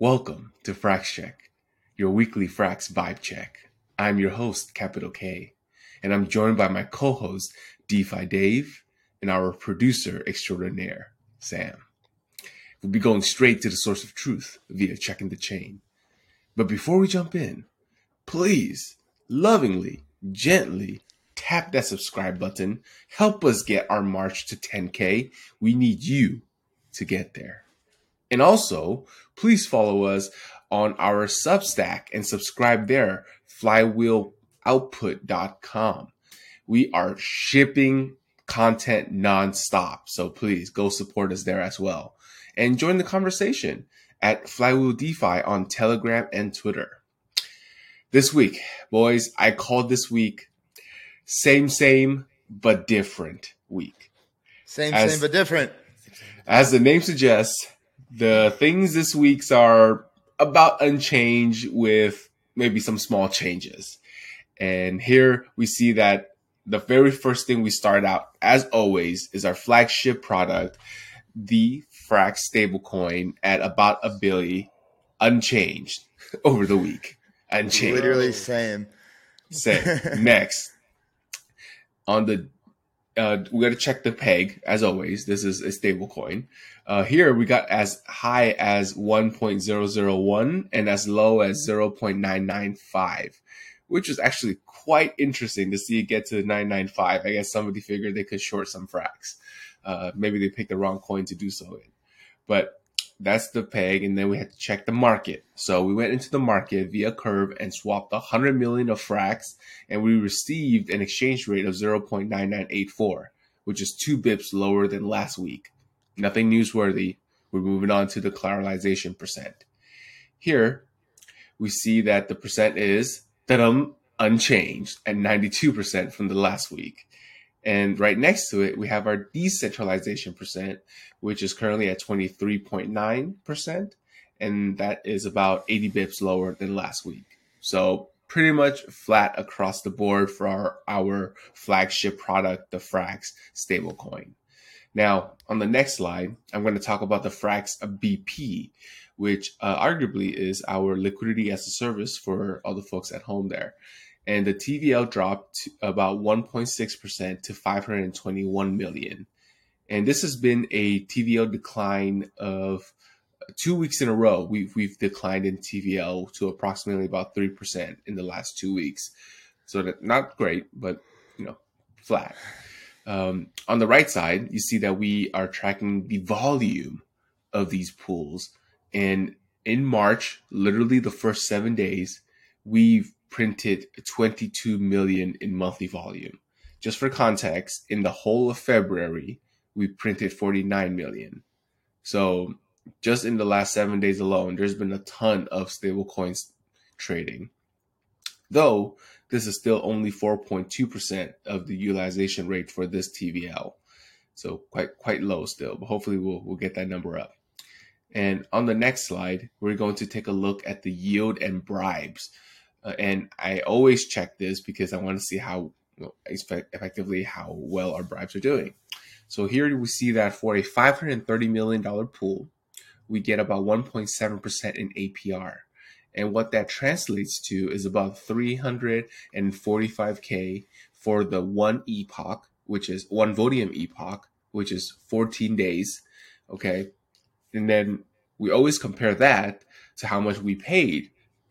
Welcome to Frax Check, your weekly Frax vibe check. I'm your host, Capital K, and I'm joined by my co-host, DeFi Dave, and our producer extraordinaire, Sam. We'll be going straight to the source of truth via checking the chain. But before we jump in, please, lovingly, gently tap that subscribe button. Help us get our march to 10K. We need you to get there. And also, please follow us on our Substack and subscribe there, flywheeloutput.com. We are shipping content nonstop. So please go support us there as well. And join the conversation at Flywheel DeFi on Telegram and Twitter. This week, boys, I called this week same, same, but different week. Same, as, same, but different. As the name suggests, the things this week's are about unchanged with maybe some small changes. And here we see that the very first thing we start out, as always, is our flagship product, the Frax stablecoin at about a billion, unchanged over the week. Unchanged. Literally same. Same. Next, on the uh, we got to check the peg as always. This is a stable coin. Uh, here we got as high as 1.001 and as low as 0.995, which is actually quite interesting to see it get to 995. I guess somebody figured they could short some Frax. Uh, maybe they picked the wrong coin to do so in. But that's the peg, and then we had to check the market. So we went into the market via Curve and swapped 100 million of Frax, and we received an exchange rate of 0.9984, which is two bips lower than last week. Nothing newsworthy. We're moving on to the collateralization percent. Here, we see that the percent is unchanged at 92% from the last week. And right next to it, we have our decentralization percent, which is currently at 23.9%. And that is about 80 bips lower than last week. So pretty much flat across the board for our, our flagship product, the Frax stablecoin. Now, on the next slide, I'm going to talk about the Frax BP, which uh, arguably is our liquidity as a service for all the folks at home there and the TVL dropped about 1.6% to 521 million. And this has been a TVL decline of two weeks in a row. We've, we've declined in TVL to approximately about 3% in the last two weeks. So that not great, but you know, flat. Um, on the right side, you see that we are tracking the volume of these pools. And in March, literally the first seven days, we've printed 22 million in monthly volume. Just for context, in the whole of February, we printed 49 million. So just in the last seven days alone, there's been a ton of stablecoins trading. Though this is still only 4.2% of the utilization rate for this TVL. So quite quite low still, but hopefully we'll we'll get that number up. And on the next slide, we're going to take a look at the yield and bribes. Uh, and I always check this because I want to see how you know, effectively how well our bribes are doing. So here we see that for a $530 million pool, we get about 1.7% in APR. And what that translates to is about 345K for the one epoch, which is one Votium epoch, which is 14 days. Okay. And then we always compare that to how much we paid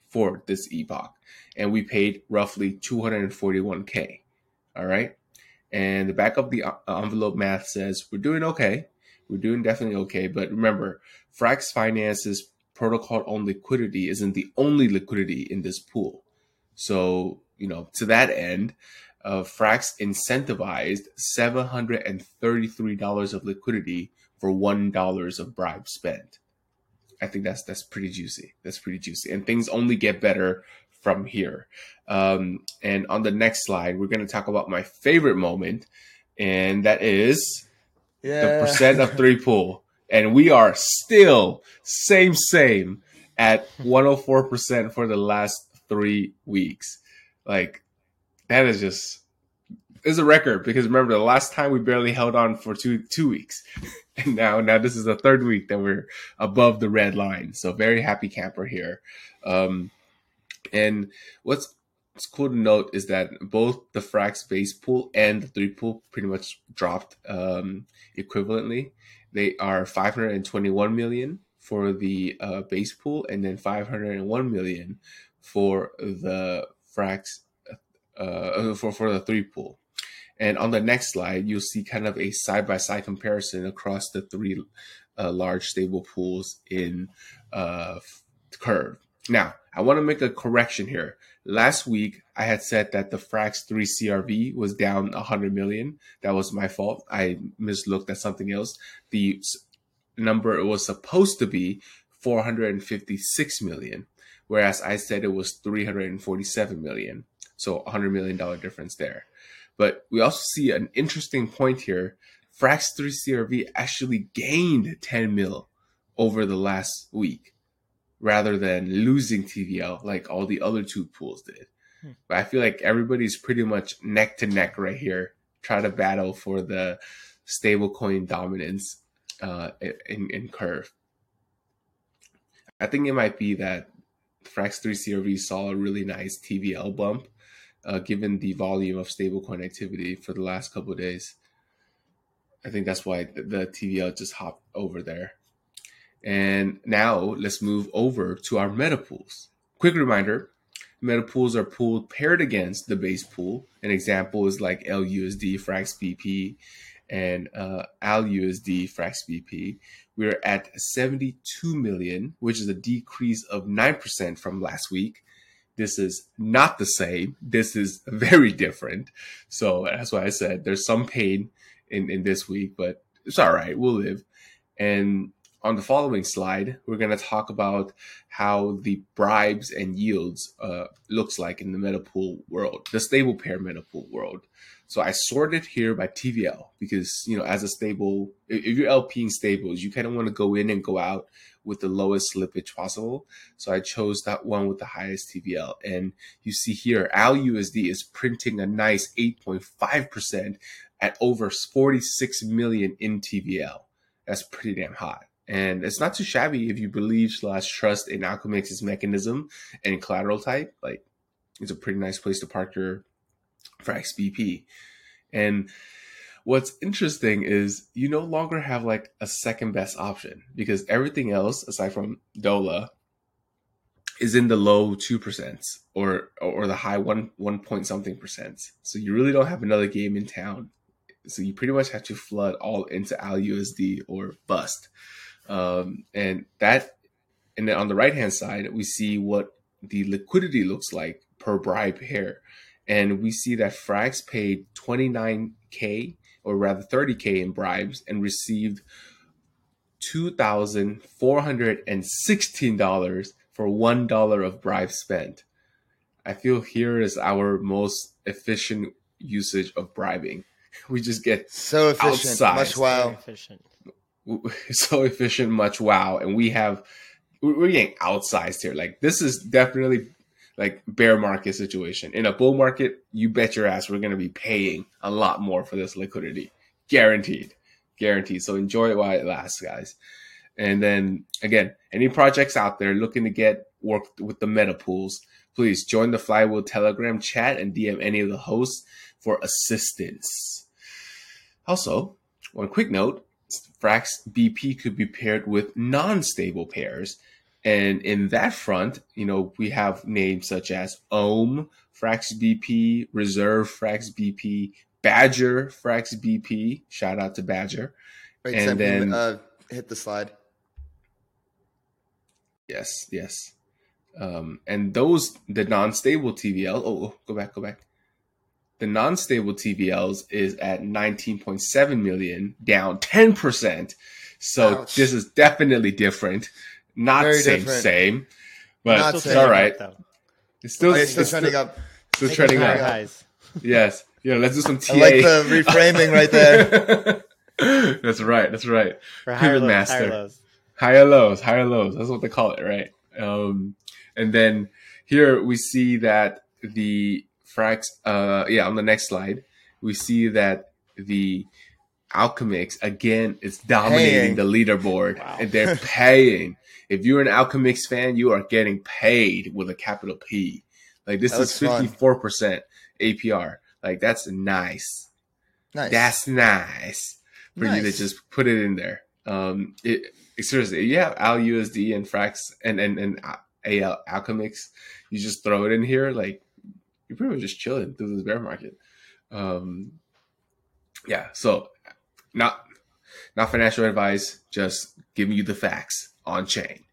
for this epoch. And we paid roughly 241K. All right. And the back of the uh, envelope math says we're doing okay. We're doing definitely okay. But remember, Frax Finance's protocol on liquidity isn't the only liquidity in this pool. So, you know, to that end, uh, Frax incentivized $733 of liquidity for $1 of bribe spent. I think that's that's pretty juicy. That's pretty juicy, and things only get better from here. Um, and on the next slide, we're going to talk about my favorite moment, and that is yeah. the percent of three pool. And we are still same same at 104% for the last three weeks. Like that is just is a record because remember the last time we barely held on for two two weeks. And now, now this is the third week that we're above the red line. So very happy camper here. Um, and what's cool to note is that both the Frax base pool and the three pool pretty much dropped um, equivalently. They are 521 million for the uh, base pool and then 501 million for the Frax uh, for for the three pool. And on the next slide, you'll see kind of a side by side comparison across the three uh, large stable pools in uh, Curve. Now, I want to make a correction here. Last week, I had said that the Frax 3 CRV was down 100 million. That was my fault. I mislooked at something else. The number it was supposed to be 456 million, whereas I said it was 347 million. So $100 million difference there. But we also see an interesting point here. Frax 3 CRV actually gained 10 mil over the last week rather than losing TVL like all the other two pools did. Hmm. But I feel like everybody's pretty much neck to neck right here, trying to battle for the stablecoin dominance uh, in, in Curve. I think it might be that Frax 3 CRV saw a really nice TVL bump uh, given the volume of stablecoin activity for the last couple of days. I think that's why the, TVL just hopped over there. And now let's move over to our meta pools. Quick reminder meta pools are pooled paired against the base pool. An example is like LUSD Frax BP and uh, ALUSD Frax BP. We're at 72 million, which is a decrease of 9% from last week. This is not the same. This is very different. So that's why I said there's some pain in, in this week, but it's all right. We'll live. And on the following slide, we're going to talk about how the bribes and yields uh, looks like in the metapool world, the stable pair metapool world. So I sorted here by TVL because, you know, as a stable, if you're LPing stables, you kind of want to go in and go out with the lowest slippage possible. So I chose that one with the highest TVL. And you see here, ALUSD is printing a nice 8.5% at over 46 million in TVL. That's pretty damn hot. And it's not too shabby if you believe slash trust in Alchemix's mechanism and collateral type. Like, it's a pretty nice place to park your Frax XBP. And what's interesting is you no longer have like a second best option because everything else, aside from Dola, is in the low two percent or or the high one one point something percent. So you really don't have another game in town. So you pretty much have to flood all into ALUSD or bust. Um, and that, and then on the right hand side, we see what the liquidity looks like per bribe pair. And we see that Frax paid 29K or rather 30K in bribes and received $2,416 for $1 of bribe spent. I feel here is our most efficient usage of bribing. We just get so efficient, outsized. much wow. Efficient. so efficient, much wow, and we have we're getting outsized here. Like this is definitely like bear market situation. In a bull market, you bet your ass we're going to be paying a lot more for this liquidity, guaranteed, guaranteed. So enjoy it while it lasts, guys. And then again, any projects out there looking to get work with the meta pools, please join the Flywheel Telegram chat and DM any of the hosts for assistance. Also, one quick note Frax BP could be paired with non-stable pairs. And in that front, you know, we have names such as Ohm, Frax BP, Reserve Frax BP, Badger Frax BP. Shout out to Badger. Wait, and then uh, hit the slide. Yes, yes. Um, and those the non-stable TVL. Oh, oh, go back, go back. The non-stable TVLs is at 19.7 million, down 10%. So Ouch. this is definitely different. Not Very same, different. same, but Not it's same. all right. It's still, it's still, it's trending still, up. Still trending up. Highs. Yes. Yeah, let's do some TA. I like the reframing right there. that's right. That's right. For higher lows, master. Higher lows. Higher lows. Higher lows. That's what they call it, right? Um, and then here we see that the Frax, uh, yeah, on the next slide, we see that the Alchemix again is dominating paying. the leaderboard, wow. and they're paying. If you're an Alchemix fan, you are getting paid with a capital P. Like this is fifty four percent APR. Like that's nice. Nice. That's nice for nice. you to just put it in there. Um, it, seriously, you have Al USD and Frax and and and AL Alchemix, you just throw it in here, like you're pretty much just chilling through this bear market. Um, yeah, so not not financial advice, just giving you the facts on chain.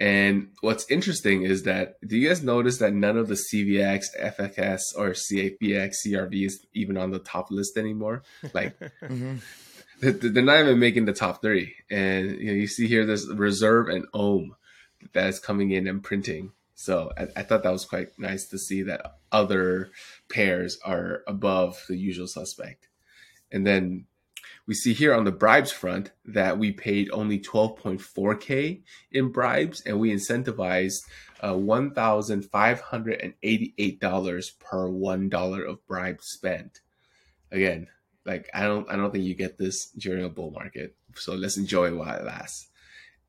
And what's interesting is that do you guys notice that none of the CVX, FXX, or CAPX, CRV is even on the top list anymore? Like mm-hmm. they're not even making the top three. And you know, you see here there's reserve and ohm that is coming in and printing. So I, I, thought that was quite nice to see that other pairs are above the usual suspect. And then we see here on the bribes front that we paid only 12.4k in bribes and we incentivized uh, $1,588 per $1 of bribes spent. Again, like I don't I don't think you get this during a bull market. So let's enjoy while it lasts.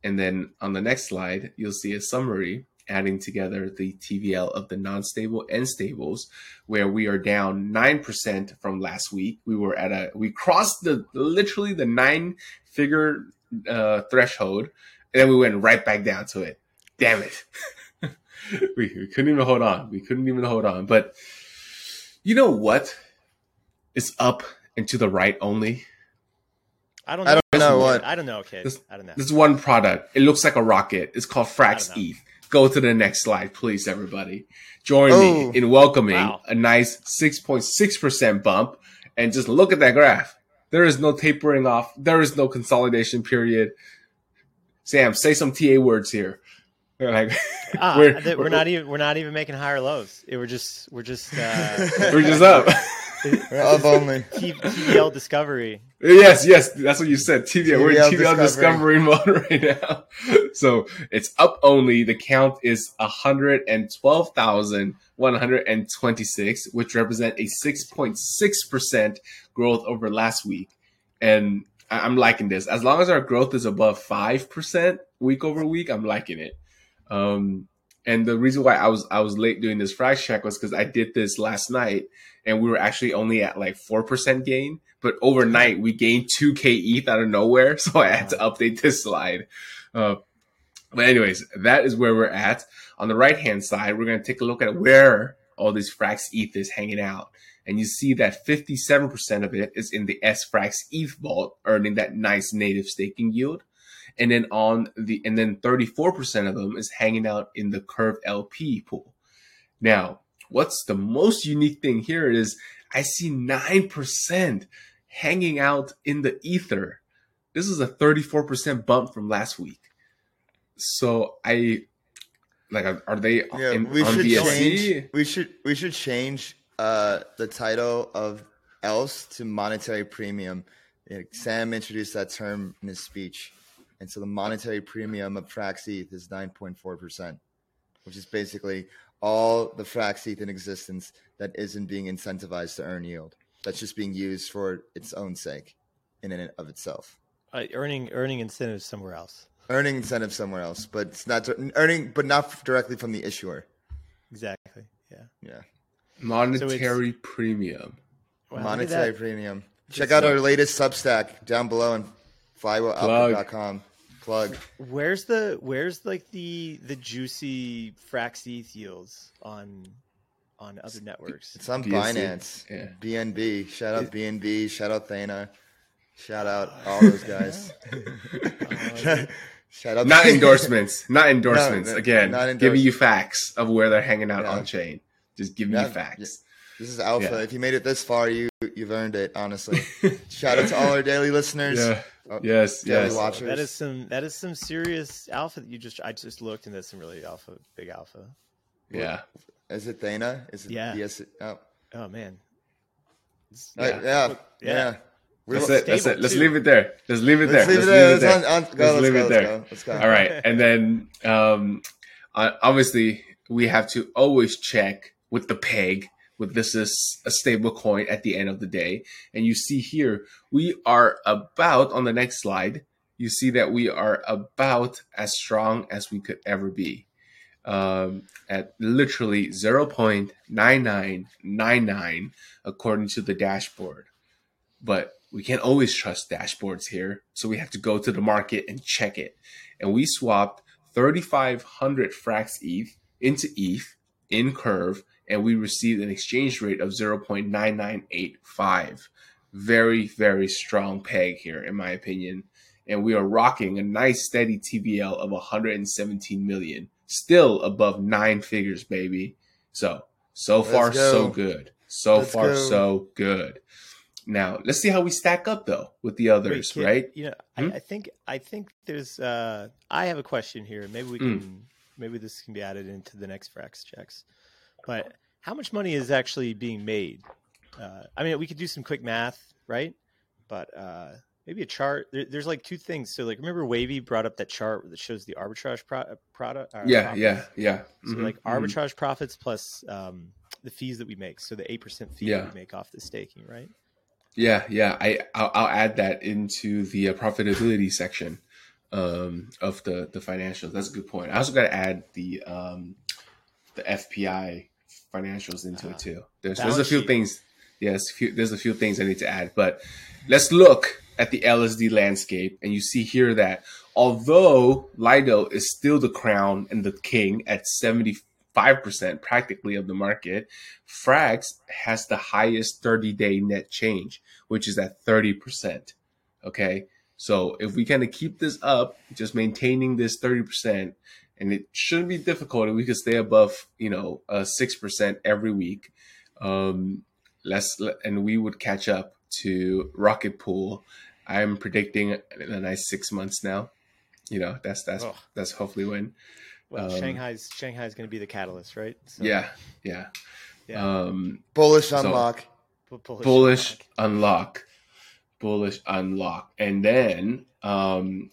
And then on the next slide, you'll see a summary adding together the TVL of the non-stable and stables, where we are down nine percent from last week. We were at a we crossed the literally the nine-figure uh, threshold, and then we went right back down to it. Damn it, we, we couldn't even hold on. We couldn't even hold on. But you know what? It's up and to the right only. I don't know. I don't know what. I don't know, kid. This, I don't know. This one product. It looks like a rocket. It's called Frax ETH. Go to the next slide, please, everybody. Join me oh. in welcoming wow. a nice 6.6% bump. And just look at that graph. There is no tapering off. There is no consolidation period. Sam, say some TA words here. Like, ah, we're, we're, we're, not even we're not even making higher lows. It, we're just we're just uh, we're just up. Up only. TVL Discovery. Yes, yes, that's what you said. TVL, we're in TVL Discovery. Discovery mode right now. So it's up only. The count is 112,126, which represent a 6.6% growth over last week. And I'm liking this. As long as our growth is above 5% week over week, I'm liking it. Um, and the reason why I was I was late doing this Frax check was because I did this last night and we were actually only at like four percent gain. But overnight we gained two K ETH out of nowhere, so I had to update this slide. Uh, but anyways, that is where we're at. On the right hand side, we're going to take a look at where all this Frax ETH is hanging out. And you see that 57% of it is in the S Frax ETH vault, earning that nice native staking yield and then on the and then 34% of them is hanging out in the curve LP pool. Now, what's the most unique thing here is I see 9% hanging out in the ether. This is a 34% bump from last week. So I like are they yeah, in, we should BSC? change we should we should change uh the title of else to monetary premium. Sam introduced that term in his speech. And so the monetary premium of Frax ETH is 9.4%, which is basically all the Frax ETH in existence that isn't being incentivized to earn yield. That's just being used for its own sake in and of itself. Uh, earning earning incentives somewhere else. Earning incentives somewhere else, but it's not earning, but not directly from the issuer. Exactly. Yeah. Yeah. Monetary so premium. Wow, Monetary premium. Check out our latest Substack down below and flywheeloutput.com plug. Where's the where's like the the juicy Frax ETH yields on on other networks? It's on Binance. Yeah. BNB. Shout out BNB. Shout out Thena. Shout out uh, all those guys. Shout out. Not endorsements. Not endorsements. No, Again, not giving you facts of where they're hanging out yeah. on chain. Just giving yeah. you facts. This is alpha. Yeah. If you made it this far, you you've earned it. Honestly, shout out to all our daily listeners. Yeah. Oh, yes, yes. Watchers. That is some that is some serious alpha that you just I just looked and that's some really alpha big alpha. Yeah. Is it Thena? Is it yeah. yes oh. oh man. Yeah. Uh, yeah. yeah. yeah. That's it. That's it. Let's too. leave it there. Let's leave it there. Let's leave it there. Let's, leave it there. let's leave it there. Let's go. All right. And then, um, obviously, we have to always check with the peg with this is a stable coin at the end of the day. And you see here, we are about on the next slide. You see that we are about as strong as we could ever be um, at literally 0.9999 according to the dashboard. But we can't always trust dashboards here. So we have to go to the market and check it. And we swapped 3,500 Frax ETH into ETH in Curve, and we received an exchange rate of 0.9985. Very, very strong peg here, in my opinion. And we are rocking a nice steady TVL of 117 million still above nine figures, baby. So, so far, so good. So let's far, go. so good. Now, let's see how we stack up though with the others, Wait, right? You know, hmm? I, I, think I think there's. uh I have a question here. Maybe we hmm. can. Mm. Maybe this can be added into the next Frax checks. But how much money is actually being made? Uh, I mean, we could do some quick math, right? But uh, maybe a chart. There, there's like two things. So like, remember Wavy brought up that chart that shows the arbitrage pro- product. Uh, yeah, profits? yeah, yeah. Mm-hmm, so like mm-hmm. arbitrage mm-hmm. profits plus um, the fees that we make. So the eight percent fee yeah. that we make off the staking, right? Yeah, yeah. I I'll, I'll add that into the uh, profitability section um, of the the financials. That's a good point. I also got to add the um, the FPI financials into uh, it ah, too. There's there's a few sheet. things. Yes, there's a few things I need to add, but let's look at the LSD landscape, and you see here that although Lido is still the crown and the king at 75% practically of the market, Frax has the highest 30 day net change, which is at 30%. Okay. So if we kind of keep this up, just maintaining this 30%, and it shouldn't be difficult if we could stay above, you know, uh, 6% every week. Um, let's, and we would catch up to Rocket Pool I'm predicting in a nice six months now. You know, that's that's oh. that's hopefully when. Well, um, Shanghai's Shanghai's going to be the catalyst, right? So, yeah, yeah, yeah. Um, bullish unlock. So, bullish, bullish unlock. unlock. Bullish unlock, and then, um,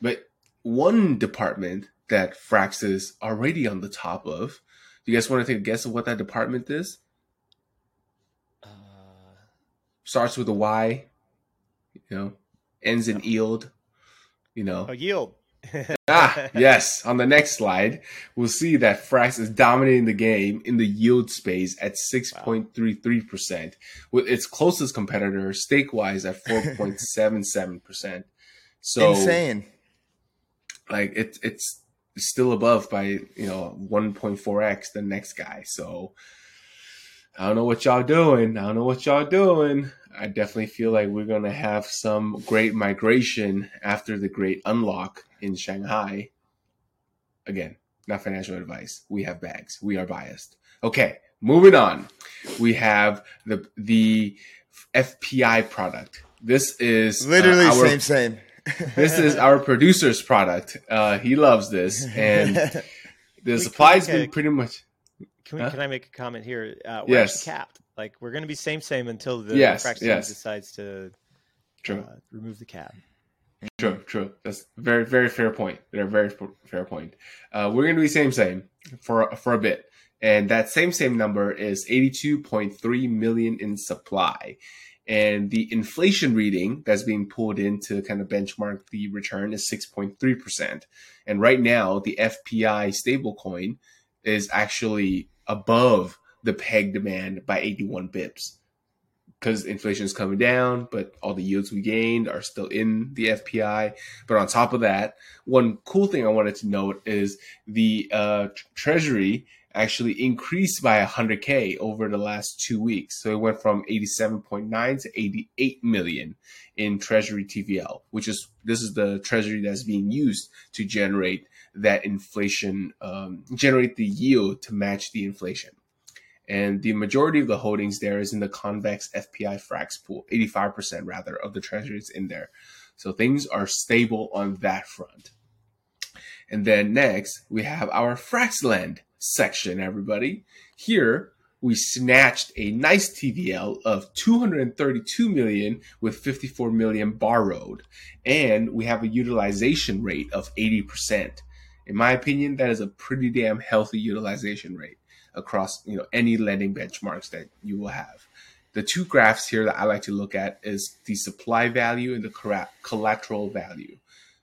but one department that Frax is already on the top of. Do you guys want to take a guess of what that department is? Uh, Starts with a Y you know, ends in yield, you know. A yield. ah, yes. On the next slide, we'll see that Frax is dominating the game in the yield space at 6.33%, with its closest competitor, Stakewise, at 4.77%. So insane. Like it, it's still above by you know 1.4x the next guy. So I don't know what y'all doing. I don't know what y'all doing. I definitely feel like we're to have some great migration after the great unlock in Shanghai. Again, not financial advice. We have bags. We are biased. Okay, moving on. We have the the FPI product. This is uh, literally uh, our, same same. This is our producer's product. Uh, he loves this, and the supply's been pretty much. Can, we, huh? can I make a comment here? Uh, we're yes. capped. Like we're going to be same same until the yes, yes. decides to true. Uh, remove the cap. True, true. That's very, very fair point. They're very fair point. Uh, we're going to be same same for for a bit, and that same same number is eighty two point three million in supply, and the inflation reading that's being pulled in to kind of benchmark the return is six point three percent, and right now the FPI stablecoin is actually above the peg demand by 81 bips because inflation is coming down, but all the yields we gained are still in the FPI. But on top of that, one cool thing I wanted to note is the uh, Treasury actually increased by 100k over the last two weeks. So it went from 87.9 to 88 million in Treasury TVL, which is this is the Treasury that's being used to generate that inflation, um, generate the yield to match the inflation and the majority of the holdings there is in the convex FPI Frax pool, 85% rather of the treasuries in there. So things are stable on that front. And then next, we have our Fraxlend section, everybody. Here, we snatched a nice TVL of 232 million with 54 million borrowed. And we have a utilization rate of 80%. In my opinion, that is a pretty damn healthy utilization rate across you know any lending benchmarks that you will have. The two graphs here that I like to look at is the supply value and the collateral value.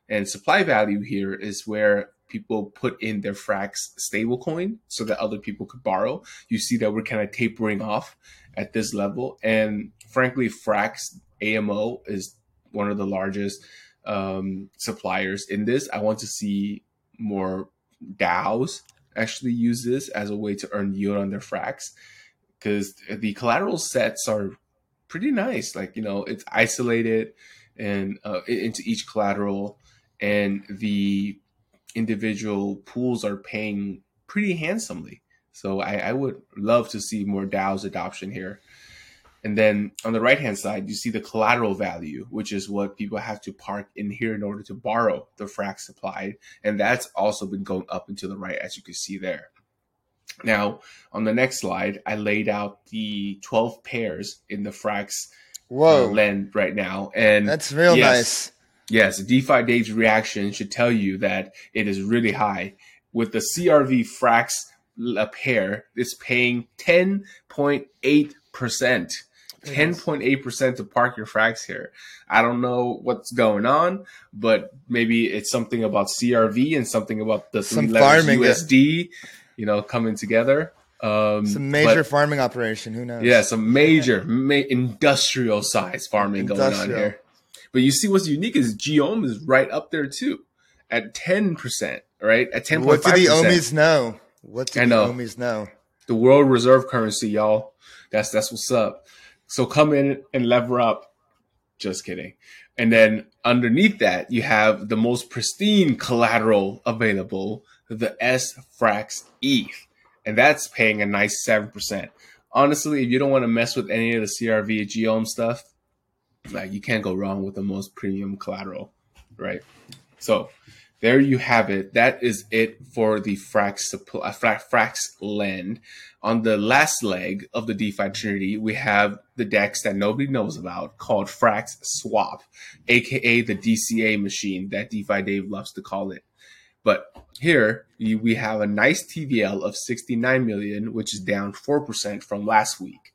And supply value here is where people put in their Frax stablecoin so that other people could borrow. You see that we're kind of tapering off at this level. And frankly, Frax AMO is one of the largest um, suppliers in this. I want to see more DAOs actually use this as a way to earn yield on their Frax because the collateral sets are pretty nice. Like, you know, it's isolated and uh, into each collateral and the individual pools are paying pretty handsomely. So I, I would love to see more DAOs adoption here. And then on the right hand side, you see the collateral value, which is what people have to park in here in order to borrow the frac supply. And that's also been going up and to the right, as you can see there. Now, on the next slide, I laid out the 12 pairs in the Frax Whoa. Uh, lend right now. And that's real yes, nice. Yes, DeFi Dave's reaction should tell you that it is really high. With the CRV Frax a pair, it's paying 10.8%. 10.8% to park your Frax here. I don't know what's going on, but maybe it's something about CRV and something about the three letters USD, you know, coming together. Um, some major but, farming operation. Who knows? Yeah, some major ma- industrial size farming industrial. going on here. But you see what's unique is gOHM is right up there too at 10%, right? At 10.5%. What do the Ohmies know? What do I know. the Ohmies know? The world reserve currency, y'all. That's that's what's up. So come in and lever up. Just kidding. And then underneath that, you have the most pristine collateral available, the S Frax ETH. And that's paying a nice 7%. Honestly, if you don't want to mess with any of the CRV gOHM stuff, like you can't go wrong with the most premium collateral, right? So there you have it. That is it for the Frax supply, uh, Frax lend. On the last leg of the DeFi Trinity, we have the DEX that nobody knows about called Frax Swap, aka the DCA machine that DeFi Dave loves to call it. But here we have a nice TVL of 69 million, which is down 4% from last week.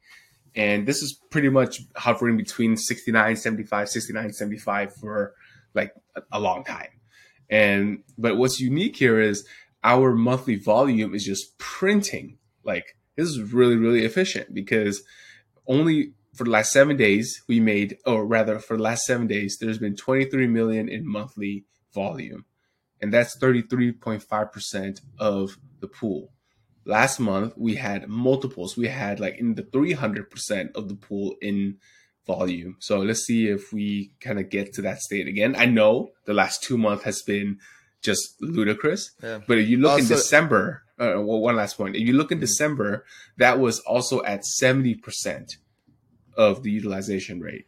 And this is pretty much hovering between 69, 75, 69, 75 for like a, a long time. And but what's unique here is our monthly volume is just printing. Like this is really, really efficient because only for the last seven days we made, or rather for the last seven days, there's been 23 million in monthly volume. And that's 33.5% of the pool last month we had multiples. We had like in the 300% of the pool in volume. So let's see if we kind of get to that state again. I know the last two months has been just ludicrous, yeah. but if you look also, in December, uh, well, one last point. If you look in December, that was also at 70% of the utilization rate.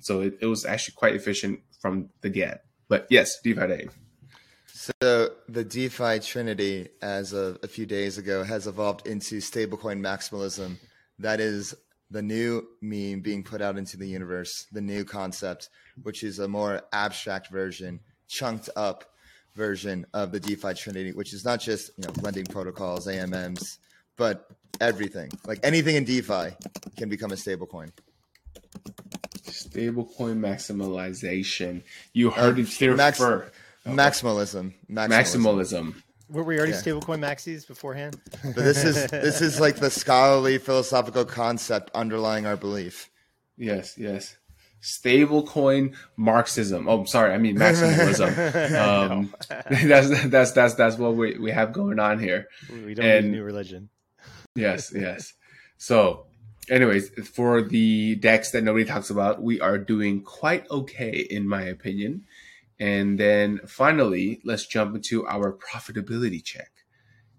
So it, it was actually quite efficient from the get. But yes, DeFi Dave. So the DeFi Trinity, as of a few days ago, has evolved into stablecoin maximalism. That is the new meme being put out into the universe, the new concept, which is a more abstract version, chunked up version of the DeFi Trinity, which is not just you know lending protocols, AMMs, but everything. Like anything in DeFi can become a stablecoin. Stablecoin maximalization. You heard uh, it here max- first. Maximalism. Maximalism. Maximalism. Were we already yeah. stablecoin maxis beforehand? But this is this is like the scholarly philosophical concept underlying our belief. Yes, yes. Stablecoin Marxism. Oh, sorry, I mean maximalism. um, that's that's that's that's what we we have going on here. We don't and, need a new religion. yes, yes. So, anyways, for the decks that nobody talks about, we are doing quite okay, in my opinion. And then finally, let's jump into our profitability check.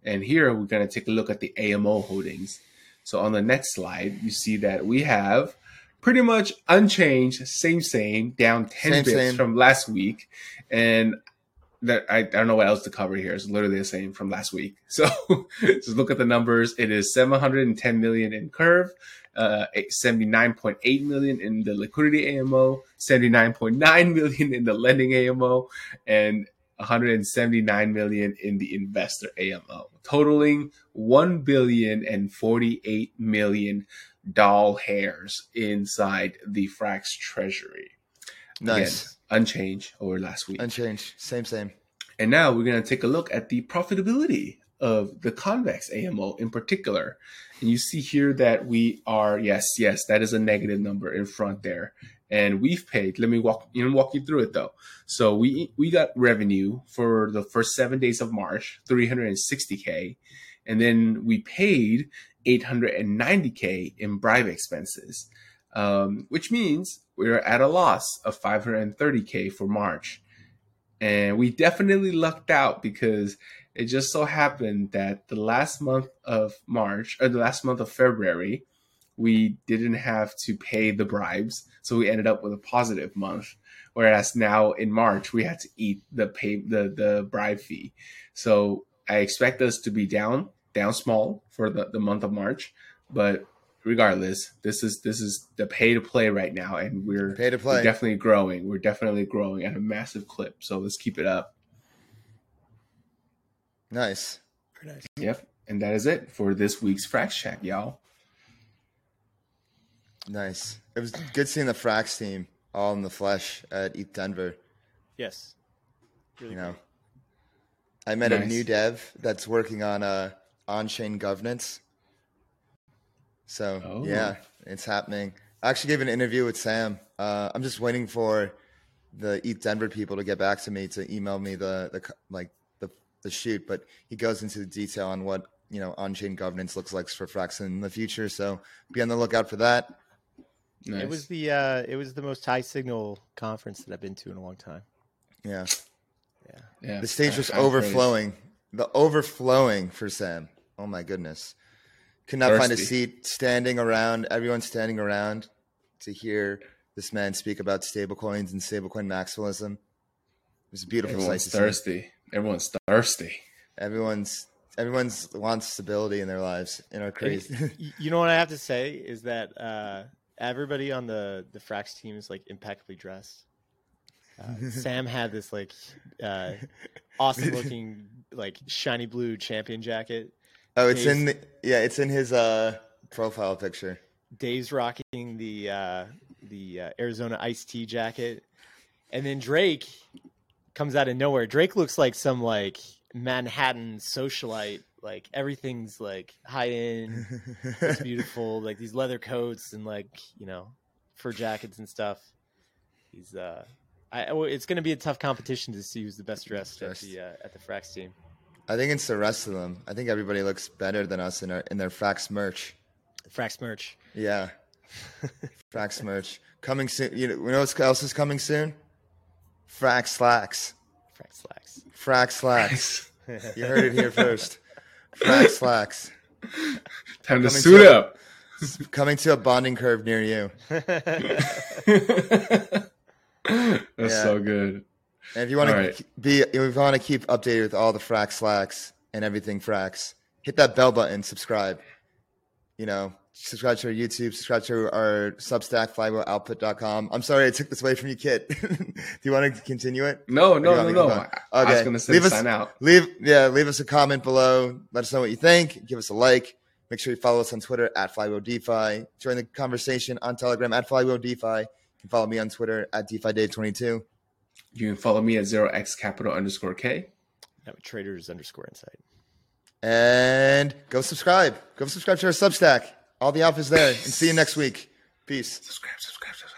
And here we're going to take a look at the AMO holdings. So on the next slide, you see that we have pretty much unchanged, same, same, down 10 same, bits same. from last week. And that I, I, don't know what else to cover here. It's literally the same from last week. So just look at the numbers. It is 710 million in curve, uh, 79.8 million in the liquidity AMO, 79.9 million in the lending AMO, and 179 million in the investor AMO, totaling 1 billion and 48 million doll hairs inside the Frax treasury. Nice. Again, unchanged over last week. Unchanged. Same, same. And now we're going to take a look at the profitability of the convex AMO in particular. And you see here that we are, yes, yes, that is a negative number in front there. And we've paid, let me walk, you know, walk you through it though. So we, we got revenue for the first seven days of March, 360K. And then we paid 890K in bribe expenses, um, which means we're at a loss of 530K for March. And we definitely lucked out because it just so happened that the last month of March or the last month of February, we didn't have to pay the bribes. So we ended up with a positive month. Whereas now in March, we had to eat the pay the, the bribe fee. So I expect us to be down, down small for the, the month of March. But regardless, this is this is the pay to play right now, and we're Pay to play. We're definitely growing. We're definitely growing at a massive clip. So let's keep it up. Nice. Very nice. Yep. And that is it for this week's Frax Check, y'all. Nice. It was good seeing the Frax team all in the flesh at ETH Denver. Yes. Really You know, I met a new dev that's working on uh, on-chain governance. So Oh. yeah, it's happening. I actually gave an interview with Sam. Uh, I'm just waiting for the ETH Denver people to get back to me to email me the the like the the shoot. But he goes into the detail on what you know on-chain governance looks like for Frax in the future. So be on the lookout for that. Nice. It was the uh, it was the most high signal conference that I've been to in a long time. Yeah, Yeah. yeah. the stage was I- I praise. overflowing. The overflowing for Sam. Oh my goodness. Could not find a seat standing around, everyone standing around to hear this man speak about stablecoins and stablecoin maximalism. It was a beautiful Everyone's sight to see. thirsty. Everyone's thirsty. Everyone's everyone's wants stability in their lives and are crazy. Y- You know what I have to say is that uh, everybody on the the Frax team is like impeccably dressed. Uh, Sam had this like uh, awesome looking like shiny blue champion jacket. oh, it's Dave's- in the, yeah, it's in his uh profile picture. Dave's rocking the uh, the uh, Arizona iced tea jacket, and then Drake comes out of nowhere. Drake looks like some like Manhattan socialite. Like everything's like high end, it's beautiful. Like these leather coats and like you know fur jackets and stuff. He's uh, I it's going to be a tough competition to see who's the best dressed, Dressed. at the uh, at the Frax team. I think it's the rest of them. I think everybody looks better than us in our in their Frax merch. Frax merch. Yeah. Frax merch coming soon. You know, you know what else is coming soon? Frax slacks. Frack slacks. Frack slacks. You heard it here first. Frack slacks Time to Coming suit to- up. coming to a bonding curve near you. That's Yeah. so good. And if you want All to right. be, if you want to keep updated with all the frack slacks and everything Frax, hit that bell button. Subscribe. You know, subscribe to our YouTube. Subscribe to our Substack, flywheeloutput.com. I'm sorry I took this away from you, Kiet. Do you want to continue it? No, no, no, want me to no. keep I, was Okay. gonna say Leave us- sign out. Leave yeah, leave us a comment below. Let us know what you think. Give us a like. Make sure you follow us on Twitter at Flywheel DeFi. Join the conversation on Telegram at Flywheel DeFi. You can follow me on Twitter at DeFiDave22. You can follow me at zero x capital underscore k. Now traders underscore insight. And go subscribe. Go subscribe to our Substack. All the alpha's there. And see you next week. Peace. Subscribe, subscribe, subscribe.